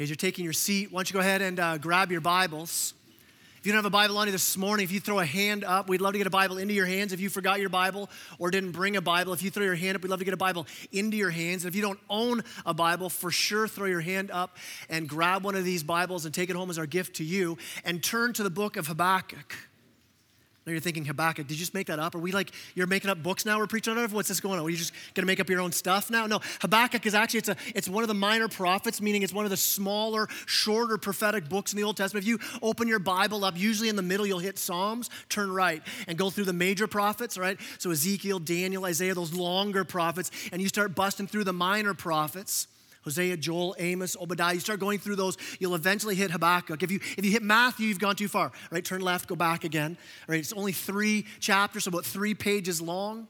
As you're taking your seat, why don't you go ahead and uh, grab your Bibles? If you don't have a Bible on you this morning, if you throw a hand up, we'd love to get a Bible into your hands. If you forgot your Bible or didn't bring a Bible, if you throw your hand up, we'd love to get a Bible into your hands. And if you don't own a Bible, for sure throw your hand up and grab one of these Bibles and take it home as our gift to you and turn to the book of Habakkuk. Now you're thinking, Habakkuk, did you just make that up? Are we like, you're making up books now we're preaching out of? What's this going on? Are you just going to make up your own stuff now? No, Habakkuk is actually, it's, a, it's one of the minor prophets, meaning it's one of the smaller, shorter prophetic books in the Old Testament. If you open your Bible up, usually in the middle you'll hit Psalms, turn right, and go through the major prophets, right? So Ezekiel, Daniel, Isaiah, those longer prophets, and you start busting through the minor prophets. Hosea, Joel, Amos, Obadiah. You start going through those, you'll eventually hit Habakkuk. If you, if you hit Matthew, you've gone too far, right? Turn left, go back again, right? It's only three chapters, so about three pages long.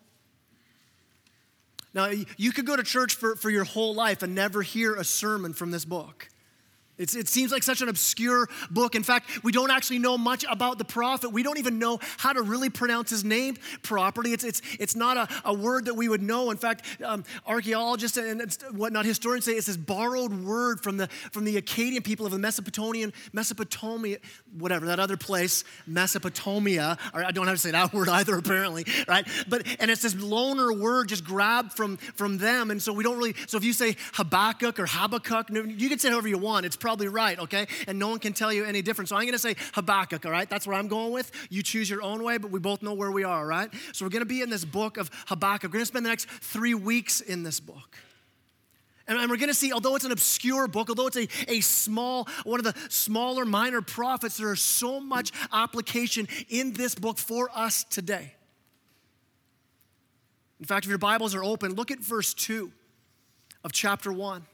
Now, you could go to church for, for your whole life and never hear a sermon from this book. It's, it seems like such an obscure book. In fact, we don't actually know much about the prophet. We don't even know how to really pronounce his name properly. It's, it's, it's not a, a word that we would know. In fact, um, archaeologists and whatnot, historians say it's this borrowed word from the, from the Akkadian people of the Mesopotamian, Mesopotamia, whatever, that other place, Mesopotamia. I don't have to say that word either, apparently, right? But, and it's this loner word just grabbed from, from them. And so we don't really, so if you say Habakkuk or Habakkuk, you can say however you want. It's probably right, okay? And no one can tell you any different. So I'm gonna say Habakkuk, all right? That's where I'm going with. You choose your own way, but we both know where we are, right? So we're gonna be in this book of Habakkuk. We're gonna spend the next three weeks in this book. And we're going to see, although it's an obscure book, although it's a, a small, one of the smaller minor prophets, there is so much application in this book for us today. In fact, if your Bibles are open, look at verse 2 of chapter 1.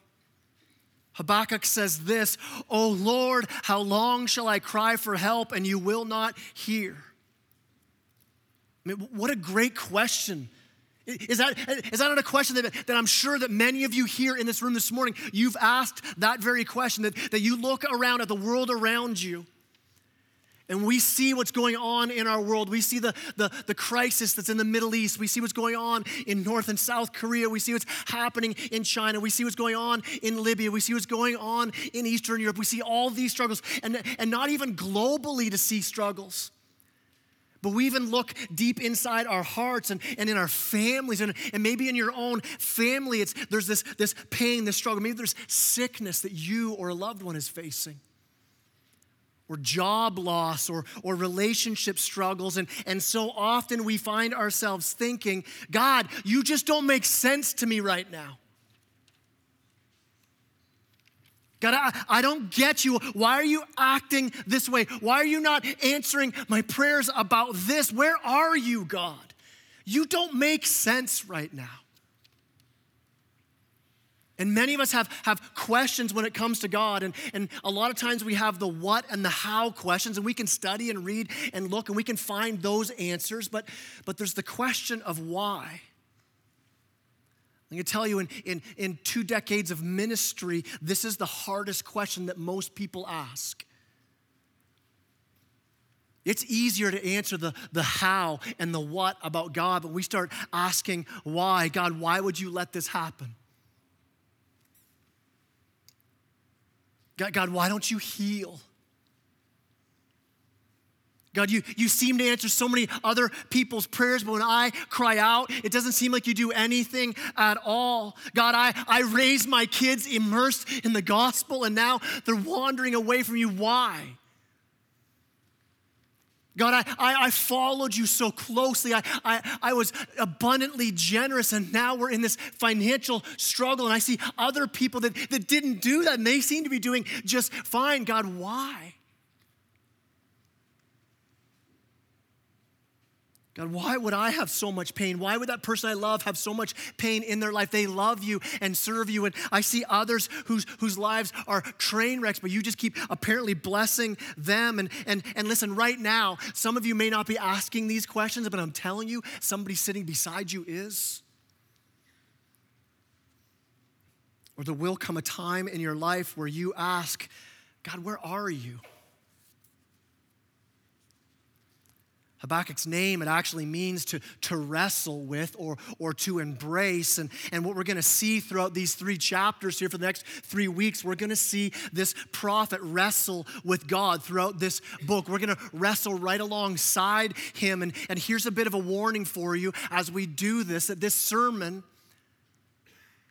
Habakkuk says this, O Lord, how long shall I cry for help and you will not hear? I mean, what a great question. Is that, is that not a question that, that I'm sure that many of you here in this room this morning, you've asked that very question, that, that you look around at the world around you and we see what's going on in our world. We see the, the, the, crisis that's in the Middle East. We see what's going on in North and South Korea. We see what's happening in China. We see what's going on in Libya. We see what's going on in Eastern Europe. We see all these struggles, and, and not even globally to see struggles. But we even look deep inside our hearts and, and in our families, and, and maybe in your own family, it's, there's this, this pain, this struggle. Maybe there's sickness that you or a loved one is facing or job loss or, or relationship struggles. And, and so often we find ourselves thinking, God, you just don't make sense to me right now. God, I, I don't get you. Why are you acting this way? Why are you not answering my prayers about this? Where are you, God? You don't make sense right now. And many of us have, have questions when it comes to God. And, and a lot of times we have the what and the how questions, and we can study and read and look and we can find those answers. But, but there's the question of why. Going to tell you, in, in, in two decades of ministry, this is the hardest question that most people ask. It's easier to answer the, the how and the what about God, but we start asking why. God, why would you let this happen? God, God, why don't you heal? God, you, you seem to answer so many other people's prayers, but when I cry out, it doesn't seem like you do anything at all. God, I, I raised my kids immersed in the gospel, and now they're wandering away from you. Why? God, I, I, I, followed you so closely. I, I, I was abundantly generous, and now we're in this financial struggle. And I see other people that, that didn't do that, and they seem to be doing just fine. God, why? God, why would I have so much pain? Why would that person I love have so much pain in their life? They love you and serve you. And I see others whose, whose lives are train wrecks, but you just keep apparently blessing them. And, and, and listen, right now, some of you may not be asking these questions, but I'm telling you, somebody sitting beside you is. Or there will come a time in your life where you ask, God, where are you? Habakkuk's name, it actually means to, to wrestle with or, or to embrace. And, and what we're going to see throughout these three chapters here for the next three weeks, we're going to see this prophet wrestle with God throughout this book. We're going to wrestle right alongside him. And, and here's a bit of a warning for you as we do this that this sermon,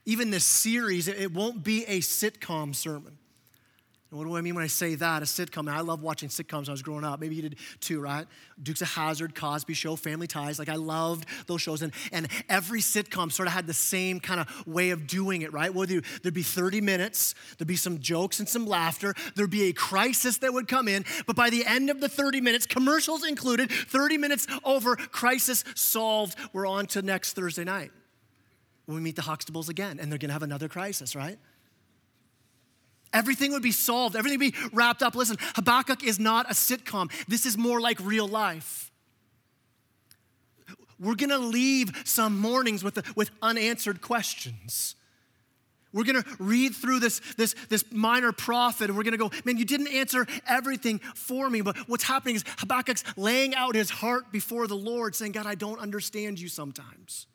even this series, it, it won't be a sitcom sermon. And what do I mean when I say that? A sitcom. I love watching sitcoms when I was growing up. Maybe you did too, right? Dukes of Hazzard, Cosby Show, Family Ties. Like I loved those shows. And, and every sitcom sort of had the same kind of way of doing it, right? Well, there'd be 30 minutes, there'd be some jokes and some laughter, there'd be a crisis that would come in. But by the end of the 30 minutes, commercials included, 30 minutes over, crisis solved. We're on to next Thursday night when we meet the Huxtables again, and they're gonna have another crisis, right? Everything would be solved, everything would be wrapped up. Listen, Habakkuk is not a sitcom, this is more like real life. We're gonna leave some mornings with, with unanswered questions. We're gonna read through this, this, this minor prophet and we're gonna go, man, you didn't answer everything for me. But what's happening is Habakkuk's laying out his heart before the Lord, saying, God, I don't understand you sometimes.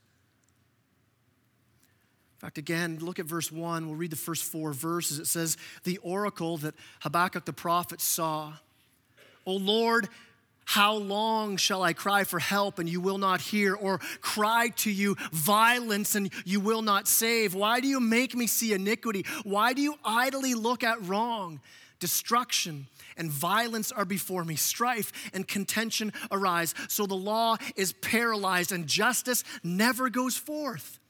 In fact, again, look at verse 1. We'll read the first four verses. It says, The oracle that Habakkuk the prophet saw. O Lord, how long shall I cry for help and you will not hear, or cry to you violence and you will not save? Why do you make me see iniquity? Why do you idly look at wrong? Destruction and violence are before me. Strife and contention arise. So the law is paralyzed and justice never goes forth.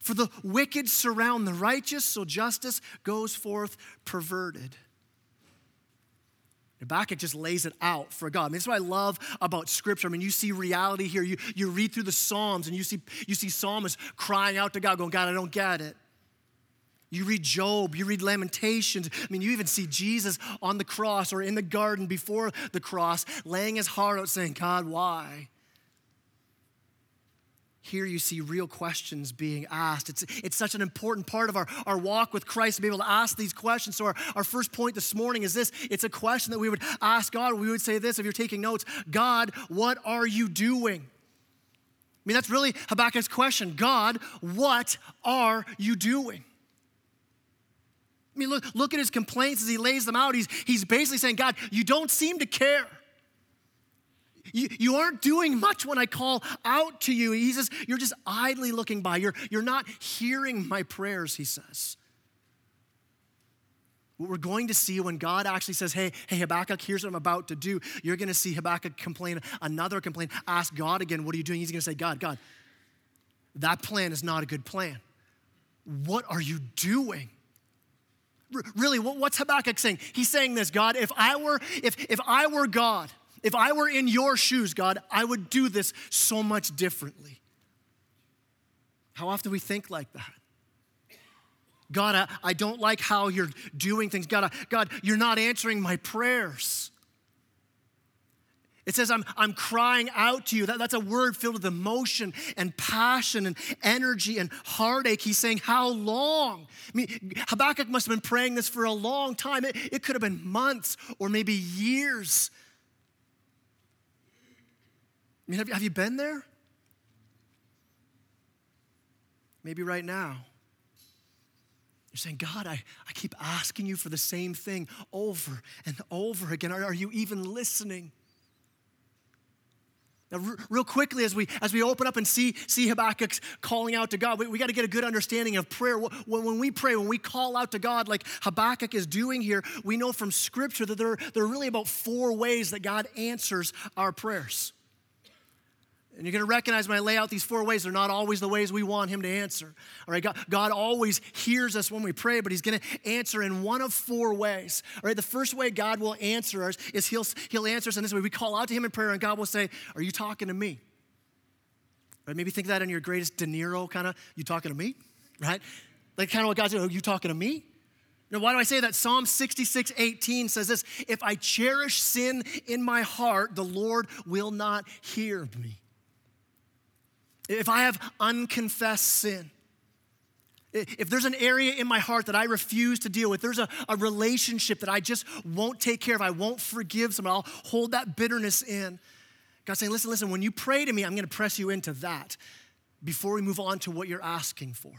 For the wicked surround the righteous, so justice goes forth perverted. Habakkuk just lays it out for God. I mean, that's what I love about Scripture. I mean, you see reality here. You, you read through the Psalms and you see, you see psalmists crying out to God, going, God, I don't get it. You read Job, you read Lamentations. I mean, you even see Jesus on the cross or in the garden before the cross, laying his heart out, saying, God, why? Here you see real questions being asked. It's, it's such an important part of our, our walk with Christ to be able to ask these questions. So, our, our first point this morning is this it's a question that we would ask God. We would say this if you're taking notes God, what are you doing? I mean, that's really Habakkuk's question God, what are you doing? I mean, look, look at his complaints as he lays them out. He's, he's basically saying, God, you don't seem to care. You, you aren't doing much when I call out to you. He says, You're just idly looking by. You're, you're not hearing my prayers, he says. What we're going to see when God actually says, Hey, hey, Habakkuk, here's what I'm about to do, you're going to see Habakkuk complain, another complaint, ask God again, What are you doing? He's going to say, God, God, that plan is not a good plan. What are you doing? really what's habakkuk saying he's saying this god if i were if if i were god if I were in your shoes, God, I would do this so much differently. How often we think like that? God, I, I don't like how you're doing things. God, I, God, you're not answering my prayers. It says, I'm, I'm crying out to you. That, that's a word filled with emotion and passion and energy and heartache. He's saying, How long? I mean, Habakkuk must have been praying this for a long time. It, it could have been months or maybe years. I mean, have, have you been there? Maybe right now. You're saying, God, I, I keep asking you for the same thing over and over again. Are, are you even listening? Now, r- real quickly, as we as we open up and see see Habakkuk's calling out to God, we, we got to get a good understanding of prayer. When, when we pray, when we call out to God, like Habakkuk is doing here, we know from Scripture that there, there are really about four ways that God answers our prayers. And you're going to recognize when I lay out these four ways, they're not always the ways we want Him to answer. All right, God, God always hears us when we pray, but He's going to answer in one of four ways. All right, the first way God will answer us is He'll, he'll answer us in this way. We call out to Him in prayer, and God will say, Are you talking to me? Right, maybe think that in your greatest De Niro kind of, You talking to me? Right? Like kind of what God's said, Are oh, you talking to me? Now, why do I say that? Psalm 66, 18 says this If I cherish sin in my heart, the Lord will not hear me if I have unconfessed sin, if there's an area in my heart that I refuse to deal with, there's a, a relationship that I just won't take care of, I won't forgive someone, I'll hold that bitterness in. God's saying, listen, listen, when you pray to me, I'm going to press you into that before we move on to what you're asking for.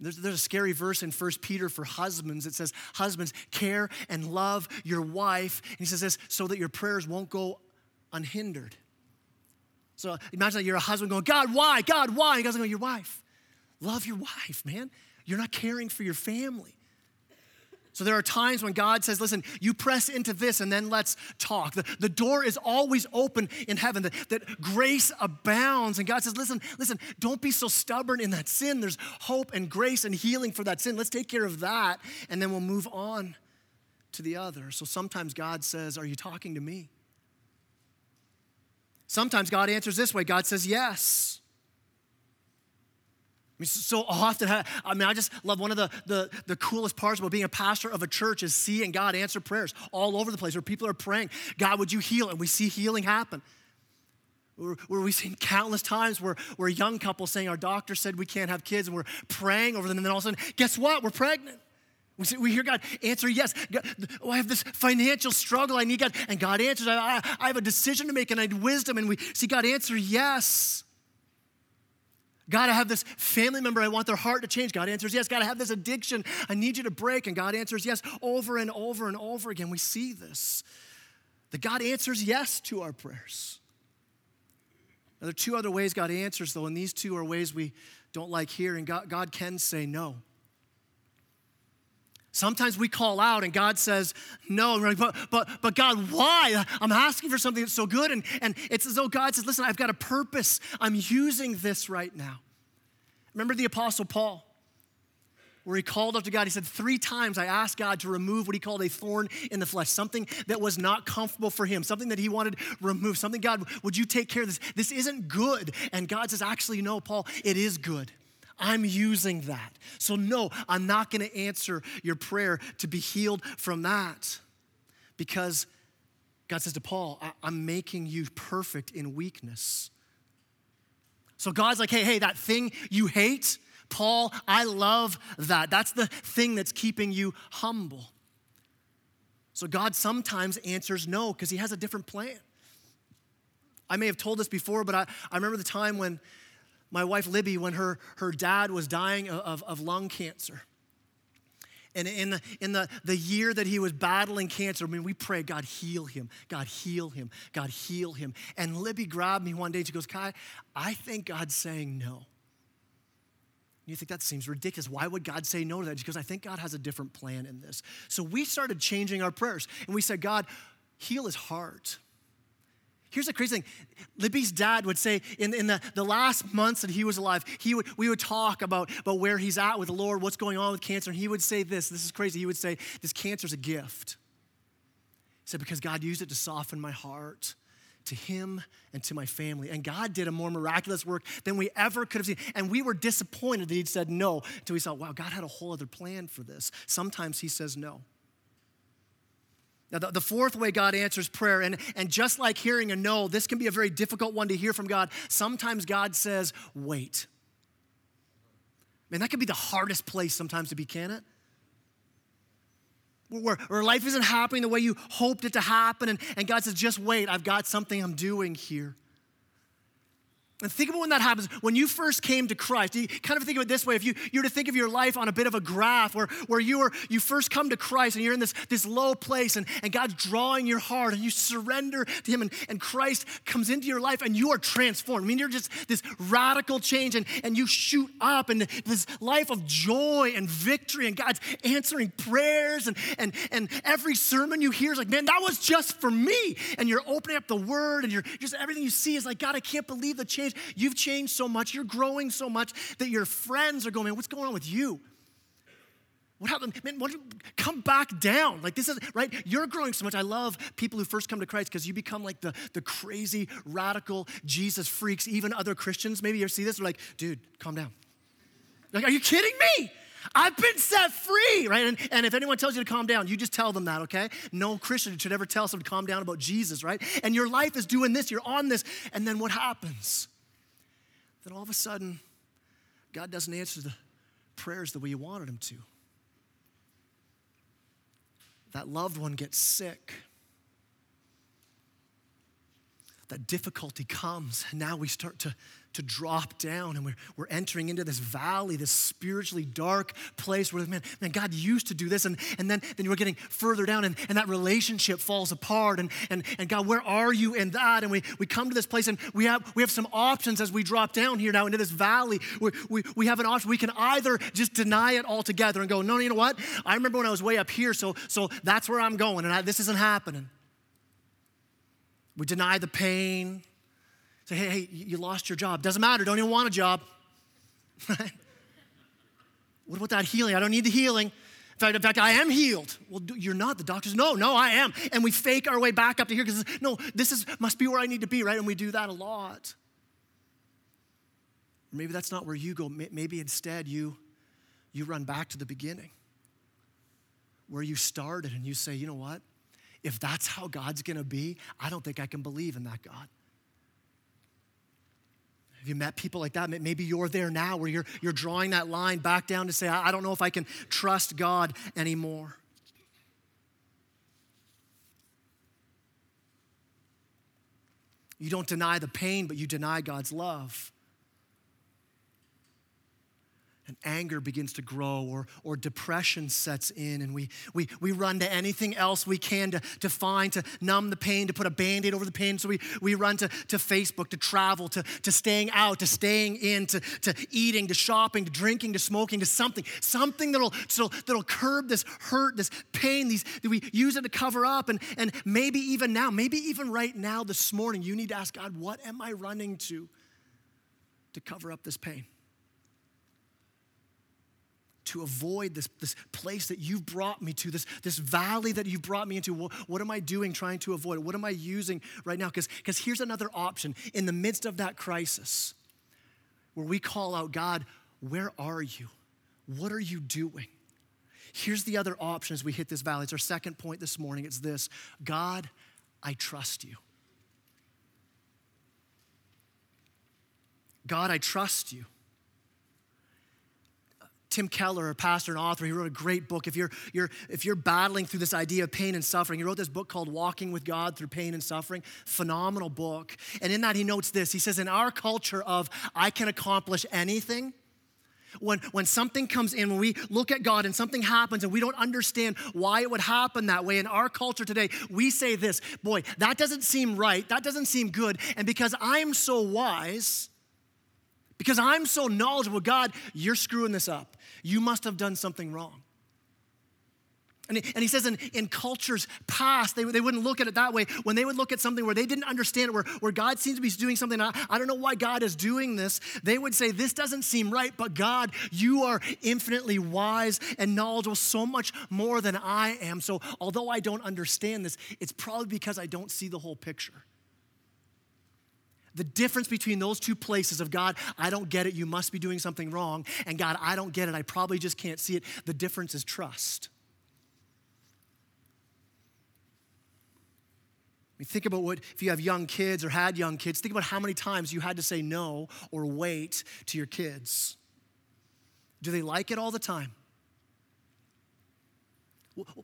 There's, there's a scary verse in 1 Peter for husbands. It says, Husbands, care and love your wife. And he says this, so that your prayers won't go unhindered. So imagine that you're a husband going, God, why? God, why? And God's going, Your wife. Love your wife, man. You're not caring for your family. So there are times when God says, listen, you press into this and then let's talk. The, the door is always open in heaven, that, that grace abounds. And God says, listen, listen, don't be so stubborn in that sin. There's hope and grace and healing for that sin. Let's take care of that and then we'll move on to the other. So sometimes God says, Are you talking to me? Sometimes God answers this way God says, Yes. I mean, so often, I mean, I just love one of the, the, the coolest parts about being a pastor of a church is seeing God answer prayers all over the place where people are praying, God, would you heal? And we see healing happen. Where, we've seen countless times where, where young couples saying, Our doctor said we can't have kids, and we're praying over them, and then all of a sudden, guess what? We're pregnant. We, see, we hear God answer yes. God, oh, I have this financial struggle. I need God. And God answers. I, I, I have a decision to make and I need wisdom. And we see God answer yes. God, I have this family member. I want their heart to change. God answers yes. God, I have this addiction. I need you to break. And God answers yes over and over and over again. We see this. That God answers yes to our prayers. Now, there are two other ways God answers, though, and these two are ways we don't like hearing. God, God can say no. Sometimes we call out and God says no. Like, but, but, but God, why? I'm asking for something that's so good. And, and it's as though God says, listen, I've got a purpose. I'm using this right now. Remember the Apostle Paul, where he called up to God. He said, Three times I asked God to remove what he called a thorn in the flesh, something that was not comfortable for him, something that he wanted removed, something, God, would you take care of this? This isn't good. And God says, Actually, no, Paul, it is good. I'm using that. So, no, I'm not going to answer your prayer to be healed from that because God says to Paul, I'm making you perfect in weakness. So, God's like, hey, hey, that thing you hate, Paul, I love that. That's the thing that's keeping you humble. So, God sometimes answers no because he has a different plan. I may have told this before, but I, I remember the time when my wife Libby when her, her dad was dying of, of lung cancer. And in, the, in the, the year that he was battling cancer, I mean, we prayed, God, heal him. God, heal him. God, heal him. And Libby grabbed me one day and she goes, Kai, I think God's saying no. You think that seems ridiculous. Why would God say no to that? Because I think God has a different plan in this. So we started changing our prayers and we said, God, heal his heart. Here's the crazy thing Libby's dad would say in, in the, the last months that he was alive, he would, we would talk about, about where he's at with the Lord, what's going on with cancer, and he would say this this is crazy. He would say, This cancer's a gift. He said, Because God used it to soften my heart to him and to my family. And God did a more miraculous work than we ever could have seen. And we were disappointed that he'd said no until we saw, wow, God had a whole other plan for this. Sometimes he says no. Now, the, the, fourth way God answers prayer, and, and just like hearing a no, this can be a very difficult one to hear from God. Sometimes God says, wait. Man, that can be the hardest place sometimes to be, can it? Where, where life isn't happening the way you hoped it to happen, and, and God says, just wait, I've got something I'm doing here. And think about when that happens. When you first came to Christ, you kind of think of it this way. If you, you were to think of your life on a bit of a graph where, where you were you first come to Christ and you're in this, this low place and, and God's drawing your heart and you surrender to Him and, and Christ comes into your life and you are transformed. I mean, you're just this radical change and, and you shoot up and this life of joy and victory and God's answering prayers and, and, and every sermon you hear is like, man, that was just for me. And you're opening up the word and you're just everything you see is like, God, I can't believe the change You've changed so much. You're growing so much that your friends are going, man, what's going on with you? What happened? Man, what, come back down. Like this is, right? You're growing so much. I love people who first come to Christ because you become like the, the crazy, radical Jesus freaks. Even other Christians, maybe you see this, they're like, dude, calm down. Like, are you kidding me? I've been set free, right? And, and if anyone tells you to calm down, you just tell them that, okay? No Christian should ever tell someone to calm down about Jesus, right? And your life is doing this, you're on this, and then what happens? Then all of a sudden, God doesn't answer the prayers the way you wanted Him to. That loved one gets sick. that difficulty comes. And now we start to, to drop down and we're, we're entering into this valley, this spiritually dark place where, man, man God used to do this. And, and then, then we're getting further down and, and that relationship falls apart. And, and, and God, where are you in that? And we, we come to this place and we have, we have some options as we drop down here now into this valley. We, we, we have an option. We can either just deny it altogether and go, no, you know what? I remember when I was way up here, so, so that's where I'm going and I, this isn't happening. We deny the pain. Say, hey, hey, you lost your job. Doesn't matter. Don't even want a job. what about that healing? I don't need the healing. In fact, in fact, I am healed. Well, you're not. The doctors, no, no, I am. And we fake our way back up to here because no, this is must be where I need to be, right? And we do that a lot. Maybe that's not where you go. Maybe instead you you run back to the beginning where you started and you say, you know what? if that's how God's gonna be, I don't think I can believe in that God. Have you met people like that? Maybe you're there now where you're, you're drawing that line back down to say, I don't know if I can trust God anymore. You don't deny the pain, but you deny God's love and anger begins to grow or, or depression sets in and we, we, we run to anything else we can to, to find to numb the pain to put a band-aid over the pain. So we, we run to, to facebook to travel to, to staying out to staying in to, to eating to shopping to drinking to smoking to something something that'll, so, that'll curb this hurt this pain these that we use it to cover up. And, and maybe even now maybe even right now this morning you need to ask god what am i running to to cover up this pain to avoid this, this place that you've brought me to, this, this valley that you've brought me into? What, what am I doing trying to avoid? What am I using right now? Because here's another option in the midst of that crisis where we call out, God, where are you? What are you doing? Here's the other option as we hit this valley. It's our second point this morning. It's this God, I trust you. God, I trust you. Tim Keller, a pastor and author, he wrote a great book. If you're, you're, if you're battling through this idea of pain and suffering, he wrote this book called Walking with God Through Pain and Suffering. Phenomenal book. And in that, he notes this He says, In our culture of I can accomplish anything, when, when something comes in, when we look at God and something happens and we don't understand why it would happen that way, in our culture today, we say this boy, that doesn't seem right, that doesn't seem good. And because I'm so wise, because I'm so knowledgeable, God, you're screwing this up. You must have done something wrong. And he, and he says in, in cultures past, they, they wouldn't look at it that way. When they would look at something where they didn't understand it, where, where God seems to be doing something, I, I don't know why God is doing this, they would say, This doesn't seem right, but God, you are infinitely wise and knowledgeable, so much more than I am. So although I don't understand this, it's probably because I don't see the whole picture. The difference between those two places of God, I don't get it, you must be doing something wrong, and God, I don't get it, I probably just can't see it. The difference is trust. I mean, think about what, if you have young kids or had young kids, think about how many times you had to say no or wait to your kids. Do they like it all the time?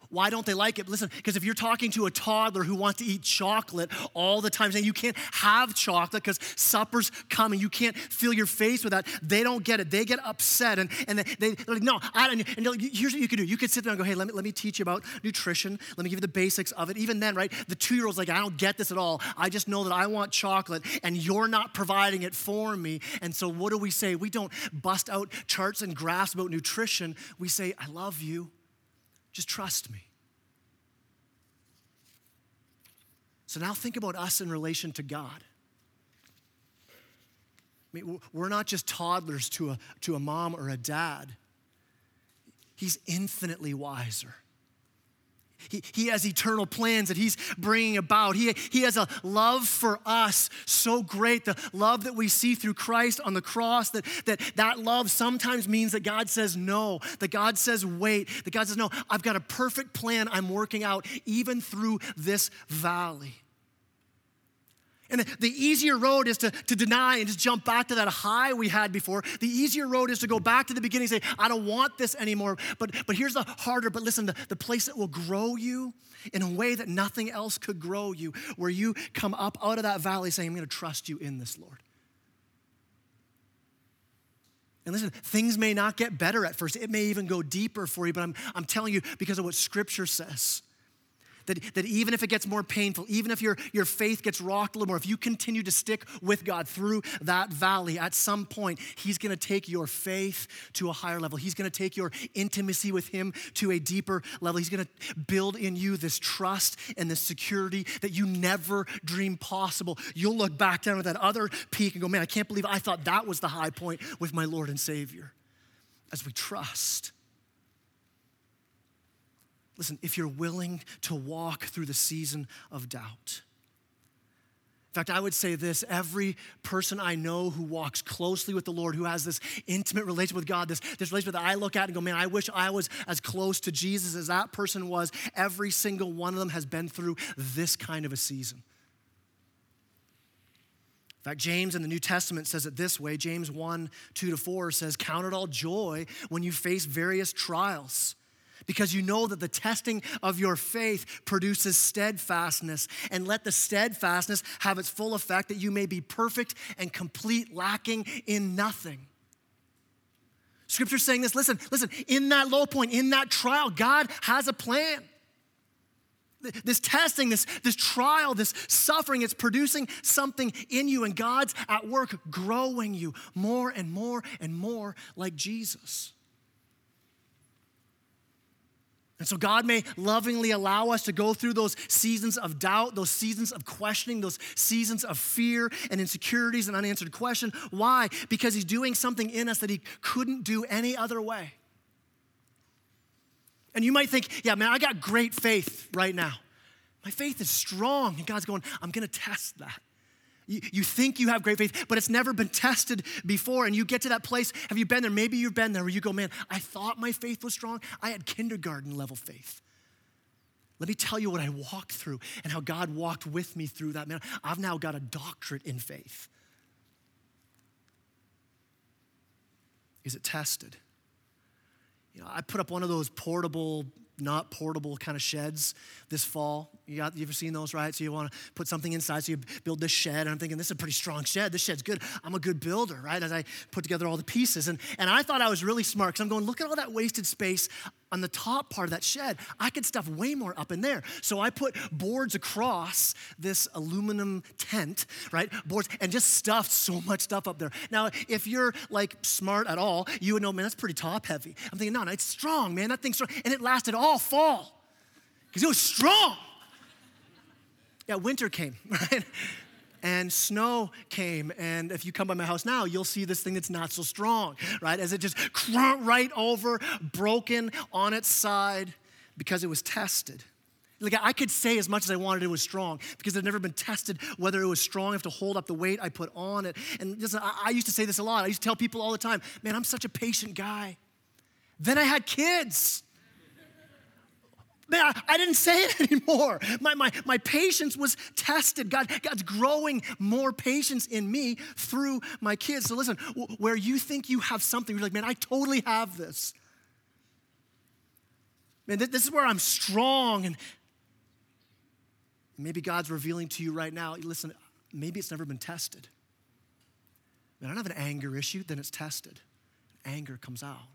Why don't they like it? Listen, because if you're talking to a toddler who wants to eat chocolate all the time, saying you can't have chocolate because supper's coming, you can't fill your face with that, they don't get it. They get upset and, and they, they, are like, no, I don't. And like, here's what you can do. You could sit there and go, hey, let me, let me teach you about nutrition. Let me give you the basics of it. Even then, right, the two year old's like, I don't get this at all. I just know that I want chocolate and you're not providing it for me. And so what do we say? We don't bust out charts and graphs about nutrition. We say, I love you. Just trust me. So now think about us in relation to God. I mean, we're not just toddlers to a, to a mom or a dad. He's infinitely wiser. He, he has eternal plans that he's bringing about. He, he has a love for us so great, the love that we see through Christ on the cross, that, that that love sometimes means that God says no, that God says wait, that God says no, I've got a perfect plan I'm working out even through this valley. And the easier road is to, to deny and just jump back to that high we had before. The easier road is to go back to the beginning and say, I don't want this anymore. But, but here's the harder, but listen, the, the place that will grow you in a way that nothing else could grow you, where you come up out of that valley saying, I'm going to trust you in this, Lord. And listen, things may not get better at first. It may even go deeper for you, but I'm, I'm telling you because of what Scripture says that, that even if it gets more painful, even if your, your faith gets rocked a little more, if you continue to stick with God through that valley, at some point, He's gonna take your faith to a higher level. He's gonna take your intimacy with Him to a deeper level. He's gonna build in you this trust and this security that you never dreamed possible. You'll look back down at that other peak and go, man, I can't believe I thought that was the high point with my Lord and Savior. As we trust Listen, if you're willing to walk through the season of doubt. In fact, I would say this every person I know who walks closely with the Lord, who has this intimate relationship with God, this, this relationship that I look at and go, man, I wish I was as close to Jesus as that person was. Every single one of them has been through this kind of a season. In fact, James in the New Testament says it this way James 1 2 to 4 says, Count it all joy when you face various trials because you know that the testing of your faith produces steadfastness. And let the steadfastness have its full effect that you may be perfect and complete, lacking in nothing. Scripture's saying this listen, listen, in that low point, in that trial, God has a plan. This testing, this, this trial, this suffering, it's producing something in you, and God's at work growing you more and more and more like Jesus. And so, God may lovingly allow us to go through those seasons of doubt, those seasons of questioning, those seasons of fear and insecurities and unanswered question. Why? Because He's doing something in us that He couldn't do any other way. And you might think, yeah, man, I got great faith right now. My faith is strong. And God's going, I'm going to test that. You, you think you have great faith, but it's never been tested before. And you get to that place. Have you been there? Maybe you've been there where you go, man, I thought my faith was strong. I had kindergarten level faith. Let me tell you what I walked through and how God walked with me through that. Man, I've now got a doctorate in faith. Is it tested? You know, I put up one of those portable not portable kind of sheds this fall. You, got, you ever seen those, right? So you want to put something inside, so you build this shed. And I'm thinking, this is a pretty strong shed. This shed's good. I'm a good builder, right? As I put together all the pieces. And, and I thought I was really smart because I'm going, look at all that wasted space on the top part of that shed. I could stuff way more up in there. So I put boards across this aluminum tent, right? Boards, and just stuffed so much stuff up there. Now, if you're like smart at all, you would know, man, that's pretty top heavy. I'm thinking, no, no, it's strong, man. That thing's strong. And it lasted all fall because it was strong. Yeah, winter came, right? And snow came. And if you come by my house now, you'll see this thing that's not so strong, right? As it just right over, broken on its side because it was tested. Like I could say as much as I wanted it was strong because I've never been tested whether it was strong enough to hold up the weight I put on it. And listen, I used to say this a lot. I used to tell people all the time, man, I'm such a patient guy. Then I had kids man, I, I, didn't say it anymore. My, my, my patience was tested. God, God's growing more patience in me through my kids. So listen, where you think you have something, you're like, man, I totally have this. Man, this is where I'm strong. And maybe God's revealing to you right now, listen, maybe it's never been tested. Man, I don't have an anger issue, then it's tested. Anger comes out.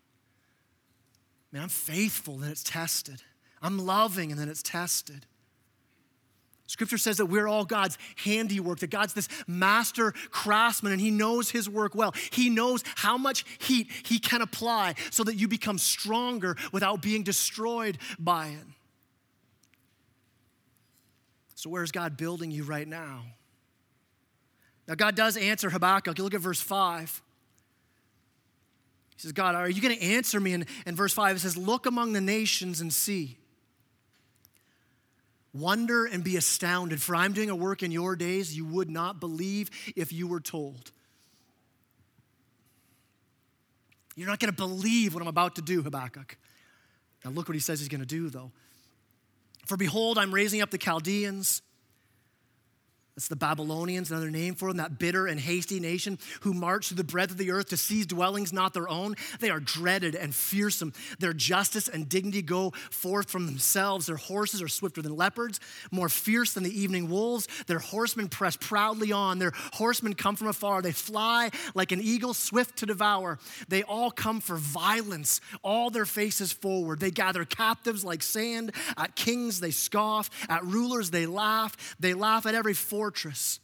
Man, I'm faithful, then it's tested. I'm loving, and then it's tested. Scripture says that we're all God's handiwork, that God's this master craftsman and He knows His work well. He knows how much heat He can apply so that you become stronger without being destroyed by it. So, where's God building you right now? Now, God does answer Habakkuk. You look at verse 5. He says, God, are you going to answer me? And in verse 5, it says, Look among the nations and see Wonder and be astounded, for I'm doing a work in your days you would not believe if you were told. You're not going to believe what I'm about to do, Habakkuk. Now, look what he says he's going to do, though. For behold, I'm raising up the Chaldeans, That's the Babylonians, another name for them, that bitter and hasty nation who march through the breadth of the earth to seize dwellings not their own. They are dreaded and fearsome. Their justice and dignity go forth from themselves. Their horses are swifter than leopards, more fierce than the evening wolves. Their horsemen press proudly on. Their horsemen come from afar. They fly like an eagle, swift to devour. They all come for violence, all their faces forward. They gather captives like sand. At kings they scoff. At rulers they laugh. They laugh at every force fortress.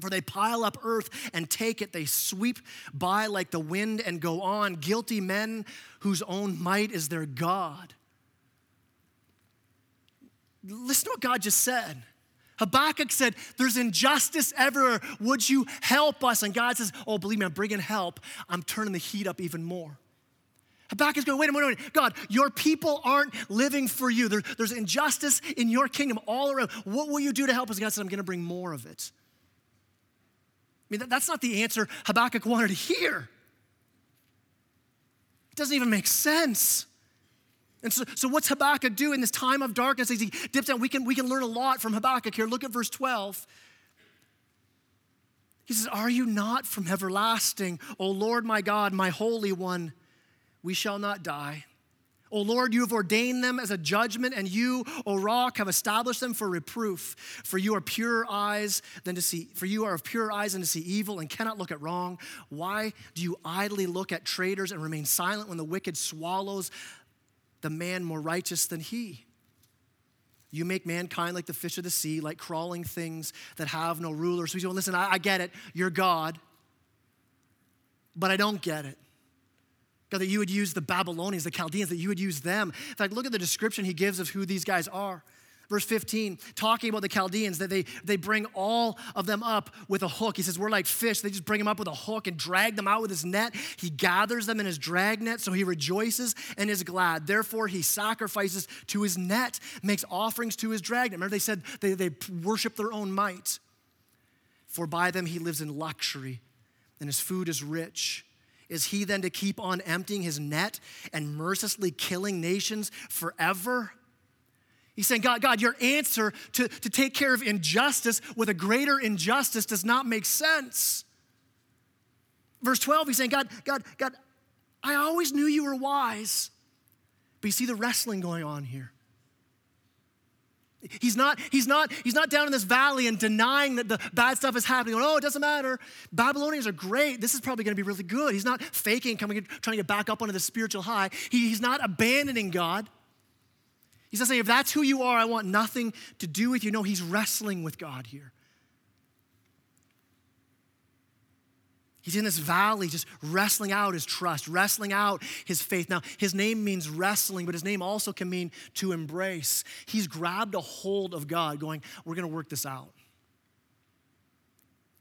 For they pile up earth and take it. They sweep by like the wind and go on. Guilty men whose own might is their God. Listen to what God just said. Habakkuk said, There's injustice everywhere. Would you help us? And God says, Oh, believe me, I'm bringing help. I'm turning the heat up even more. Habakkuk's going, wait a minute, wait a minute. God, your people aren't living for you. There, there's injustice in your kingdom all around. What will you do to help us? God said, I'm going to bring more of it. I mean, that, that's not the answer Habakkuk wanted to hear. It doesn't even make sense. And so, so what's Habakkuk do in this time of darkness as he dips down? We can, we can learn a lot from Habakkuk here. Look at verse 12. He says, Are you not from everlasting, O Lord my God, my Holy One? We shall not die. O Lord, you have ordained them as a judgment, and you, O rock, have established them for reproof. For you are pure eyes than to see, for you are of pure eyes than to see evil and cannot look at wrong. Why do you idly look at traitors and remain silent when the wicked swallows the man more righteous than he? You make mankind like the fish of the sea, like crawling things that have no ruler. So he's going, listen, I, I get it, you're God, but I don't get it. God, that you would use the Babylonians, the Chaldeans, that you would use them. In fact, look at the description he gives of who these guys are. Verse 15, talking about the Chaldeans, that they, they bring all of them up with a hook. He says, We're like fish. They just bring them up with a hook and drag them out with his net. He gathers them in his drag net, so he rejoices and is glad. Therefore, he sacrifices to his net, makes offerings to his drag net. Remember, they said they, they worship their own might. For by them he lives in luxury, and his food is rich. Is he then to keep on emptying his net and mercilessly killing nations forever? He's saying, God, God, your answer to, to take care of injustice with a greater injustice does not make sense. Verse 12, he's saying, God, God, God, I always knew you were wise. But you see the wrestling going on here. He's not, he's, not, he's not down in this valley and denying that the bad stuff is happening. oh, it doesn't matter. Babylonians are great. This is probably going to be really good. He's not faking, coming, trying to get back up onto the spiritual high. He, he's not abandoning God. He's not saying, if that's who you are, I want nothing to do with you. No, he's wrestling with God here. He's in this valley just wrestling out his trust, wrestling out his faith. Now, his name means wrestling, but his name also can mean to embrace. He's grabbed a hold of God, going, We're going to work this out.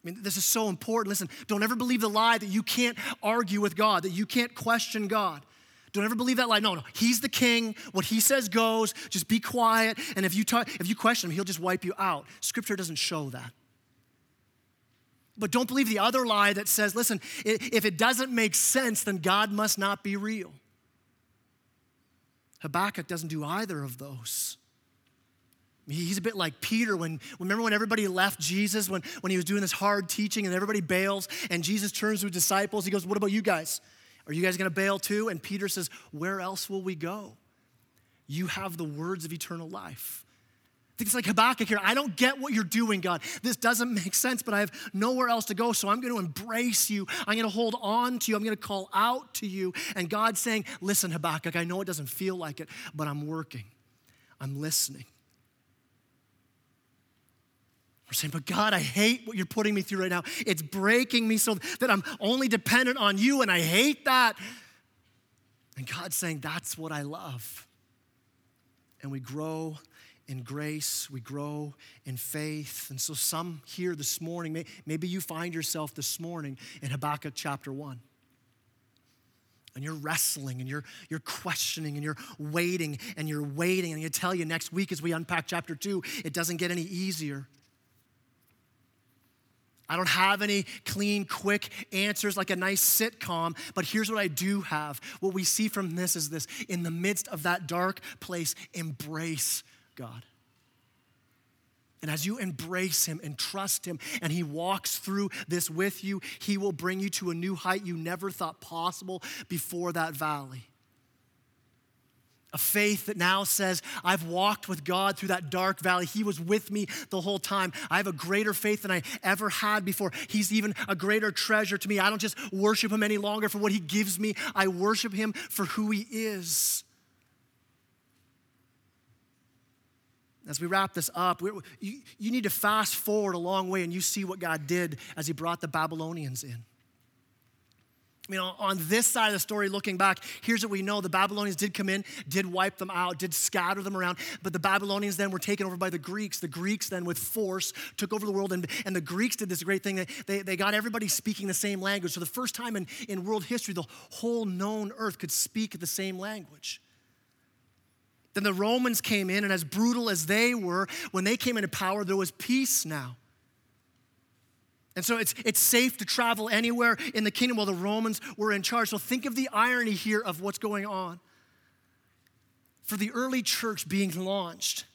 I mean, this is so important. Listen, don't ever believe the lie that you can't argue with God, that you can't question God. Don't ever believe that lie. No, no. He's the king. What he says goes. Just be quiet. And if you, talk, if you question him, he'll just wipe you out. Scripture doesn't show that. But don't believe the other lie that says, listen, if it doesn't make sense, then God must not be real. Habakkuk doesn't do either of those. He's a bit like Peter when, remember when everybody left Jesus, when, when he was doing this hard teaching and everybody bails, and Jesus turns to his disciples. He goes, What about you guys? Are you guys gonna bail too? And Peter says, Where else will we go? You have the words of eternal life. Things like Habakkuk here, I don't get what you're doing, God. This doesn't make sense, but I have nowhere else to go. So I'm going to embrace you. I'm going to hold on to you. I'm going to call out to you. And God's saying, Listen, Habakkuk, I know it doesn't feel like it, but I'm working. I'm listening. We're saying, but God, I hate what you're putting me through right now. It's breaking me so that I'm only dependent on you, and I hate that. And God's saying, That's what I love. And we grow in grace, we grow in faith. And so, some here this morning, maybe you find yourself this morning in Habakkuk chapter 1. And you're wrestling and you're, you're questioning and you're waiting and you're waiting. And I tell you next week as we unpack chapter 2, it doesn't get any easier. I don't have any clean, quick answers like a nice sitcom, but here's what I do have. What we see from this is this in the midst of that dark place, embrace God. And as you embrace him and trust him, and he walks through this with you, he will bring you to a new height you never thought possible before that valley. A faith that now says, I've walked with God through that dark valley. He was with me the whole time. I have a greater faith than I ever had before. He's even a greater treasure to me. I don't just worship Him any longer for what He gives me, I worship Him for who He is. As we wrap this up, you, you need to fast forward a long way and you see what God did as He brought the Babylonians in. I mean, on this side of the story, looking back, here's what we know the Babylonians did come in, did wipe them out, did scatter them around, but the Babylonians then were taken over by the Greeks. The Greeks then, with force, took over the world, and, and the Greeks did this great thing. They, they, they got everybody speaking the same language. So, the first time in, in world history, the whole known earth could speak the same language. Then the Romans came in, and as brutal as they were, when they came into power, there was peace now. And so it's, it's safe to travel anywhere in the kingdom while the Romans were in charge. So think of the irony here of what's going on. For the early church being launched,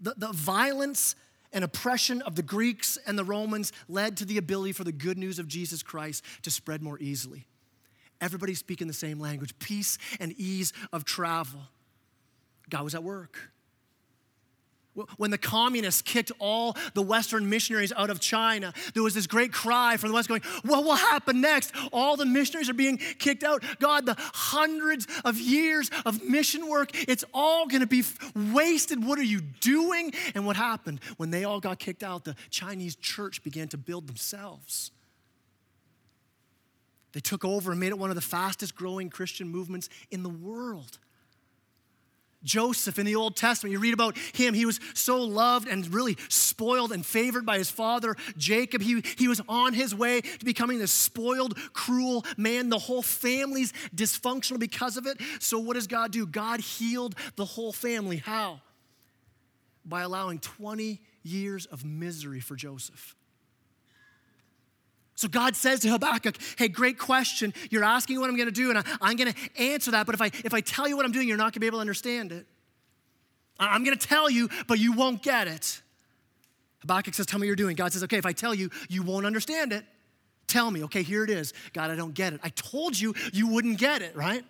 the, the violence and oppression of the Greeks and the Romans led to the ability for the good news of Jesus Christ to spread more easily. Everybody speaking the same language, peace and ease of travel. God was at work. When the communists kicked all the Western missionaries out of China, there was this great cry from the West going, What will happen next? All the missionaries are being kicked out. God, the hundreds of years of mission work, it's all going to be wasted. What are you doing? And what happened? When they all got kicked out, the Chinese church began to build themselves. They took over and made it one of the fastest growing Christian movements in the world. Joseph in the Old Testament, you read about him. He was so loved and really spoiled and favored by his father, Jacob. He, he was on his way to becoming this spoiled, cruel man. The whole family's dysfunctional because of it. So, what does God do? God healed the whole family. How? By allowing 20 years of misery for Joseph. So God says to Habakkuk, hey, great question. You're asking what I'm going to do, and I, am going to answer that. But if I, if I tell you what I'm doing, you're not going to be able to understand it. I'm going to tell you, but you won't get it. Habakkuk says, tell me what you're doing. God says, okay, if I tell you, you won't understand it. Tell me, okay, here it is. God, I don't get it. I told you you wouldn't get it, right?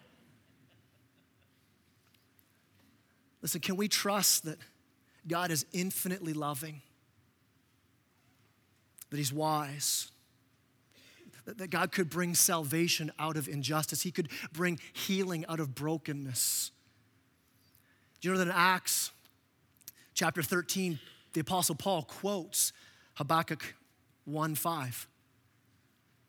Listen, can we trust that God is infinitely loving, that He's wise, that God could bring salvation out of injustice, He could bring healing out of brokenness. Do you know that in Acts chapter 13, the Apostle Paul quotes Habakkuk 1 5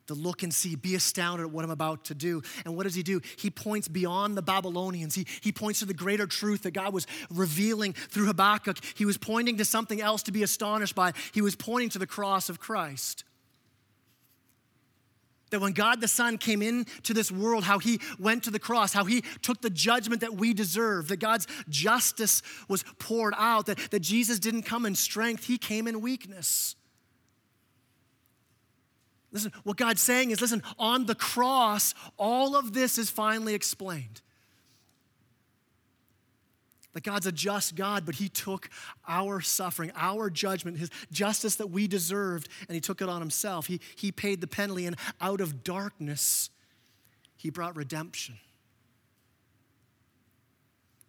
to look and see, be astounded at what I'm about to do. And what does he do? He points beyond the Babylonians. He, he points to the greater truth that God was revealing through Habakkuk. He was pointing to something else to be astonished by. He was pointing to the cross of Christ. That when God the Son came into this world, how he went to the cross, how he took the judgment that we deserve, that God's justice was poured out, that, that Jesus didn't come in strength, he came in weakness. Listen, what God's saying is listen, on the cross, all of this is finally explained that God's a just God, but He took our suffering, our judgment, His justice that we deserved, and He took it on Himself. He, he paid the penalty, and out of darkness, He brought redemption.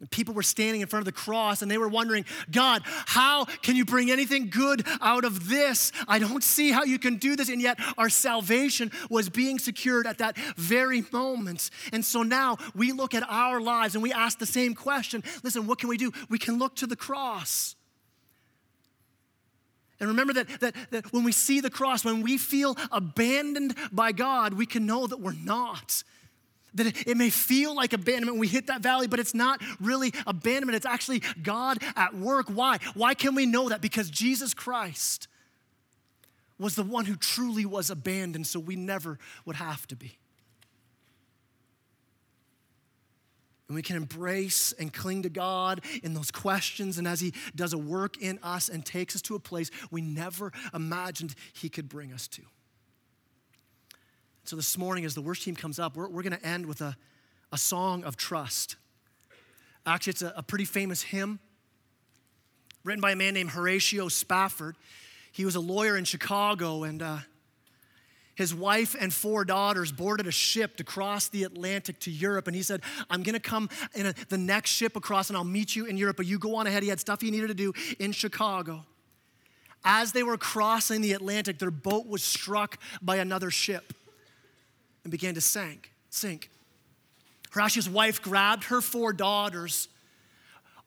And people were standing in front of the cross and they were wondering, God, how can you bring anything good out of this? I don't see how you can do this. And yet, our salvation was being secured at that very moment. And so now we look at our lives and we ask the same question listen, what can we do? We can look to the cross. And remember that, that, that when we see the cross, when we feel abandoned by God, we can know that we're not. That it, may feel like abandonment when we hit that valley, but it's not really abandonment. It's actually God at work. Why? Why can we know that? Because Jesus Christ was the one who truly was abandoned, so we never would have to be. And we can embrace and cling to God in those questions, and as He does a work in us and takes us to a place we never imagined He could bring us to. So, this morning, as the worship team comes up, we're, we're going to end with a, a song of trust. Actually, it's a, a pretty famous hymn. written by a man named Horatio Spafford. He was a lawyer in Chicago, and uh, his wife and four daughters boarded a ship to cross the Atlantic to Europe. And he said, I'm going to come in a, the next ship across and I'll meet you in Europe, but you go on ahead. He had stuff he needed to do in Chicago. As they were crossing the Atlantic, their boat was struck by another ship and began to sink. sink. Horatio's wife grabbed her four daughters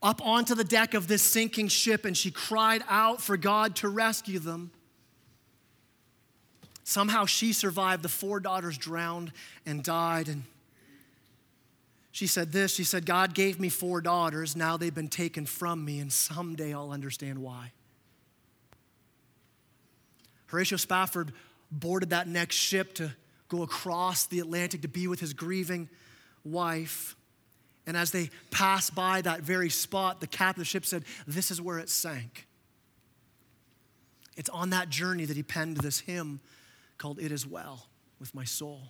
up onto the deck of this sinking ship and she cried out for God to rescue them. Somehow she survived. The four daughters drowned and died. And she said this She said, God gave me four daughters. Now they've been taken from me, and someday I'll understand why. Horatio Spafford boarded that next ship to go across the Atlantic to be with his grieving wife. And as they passed by that very spot, the captain of the ship said, This is where it sank. It's on that journey that he penned this hymn called It Is Well with My Soul.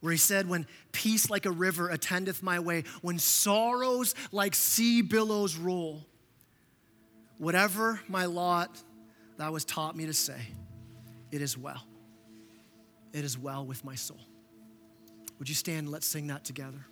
Where he said, When peace like a river attendeth my way, when sorrows like sea billows roll, whatever my lot, thou hast taught me to say, It is well. It is well with my soul. Would you stand and let's sing that together?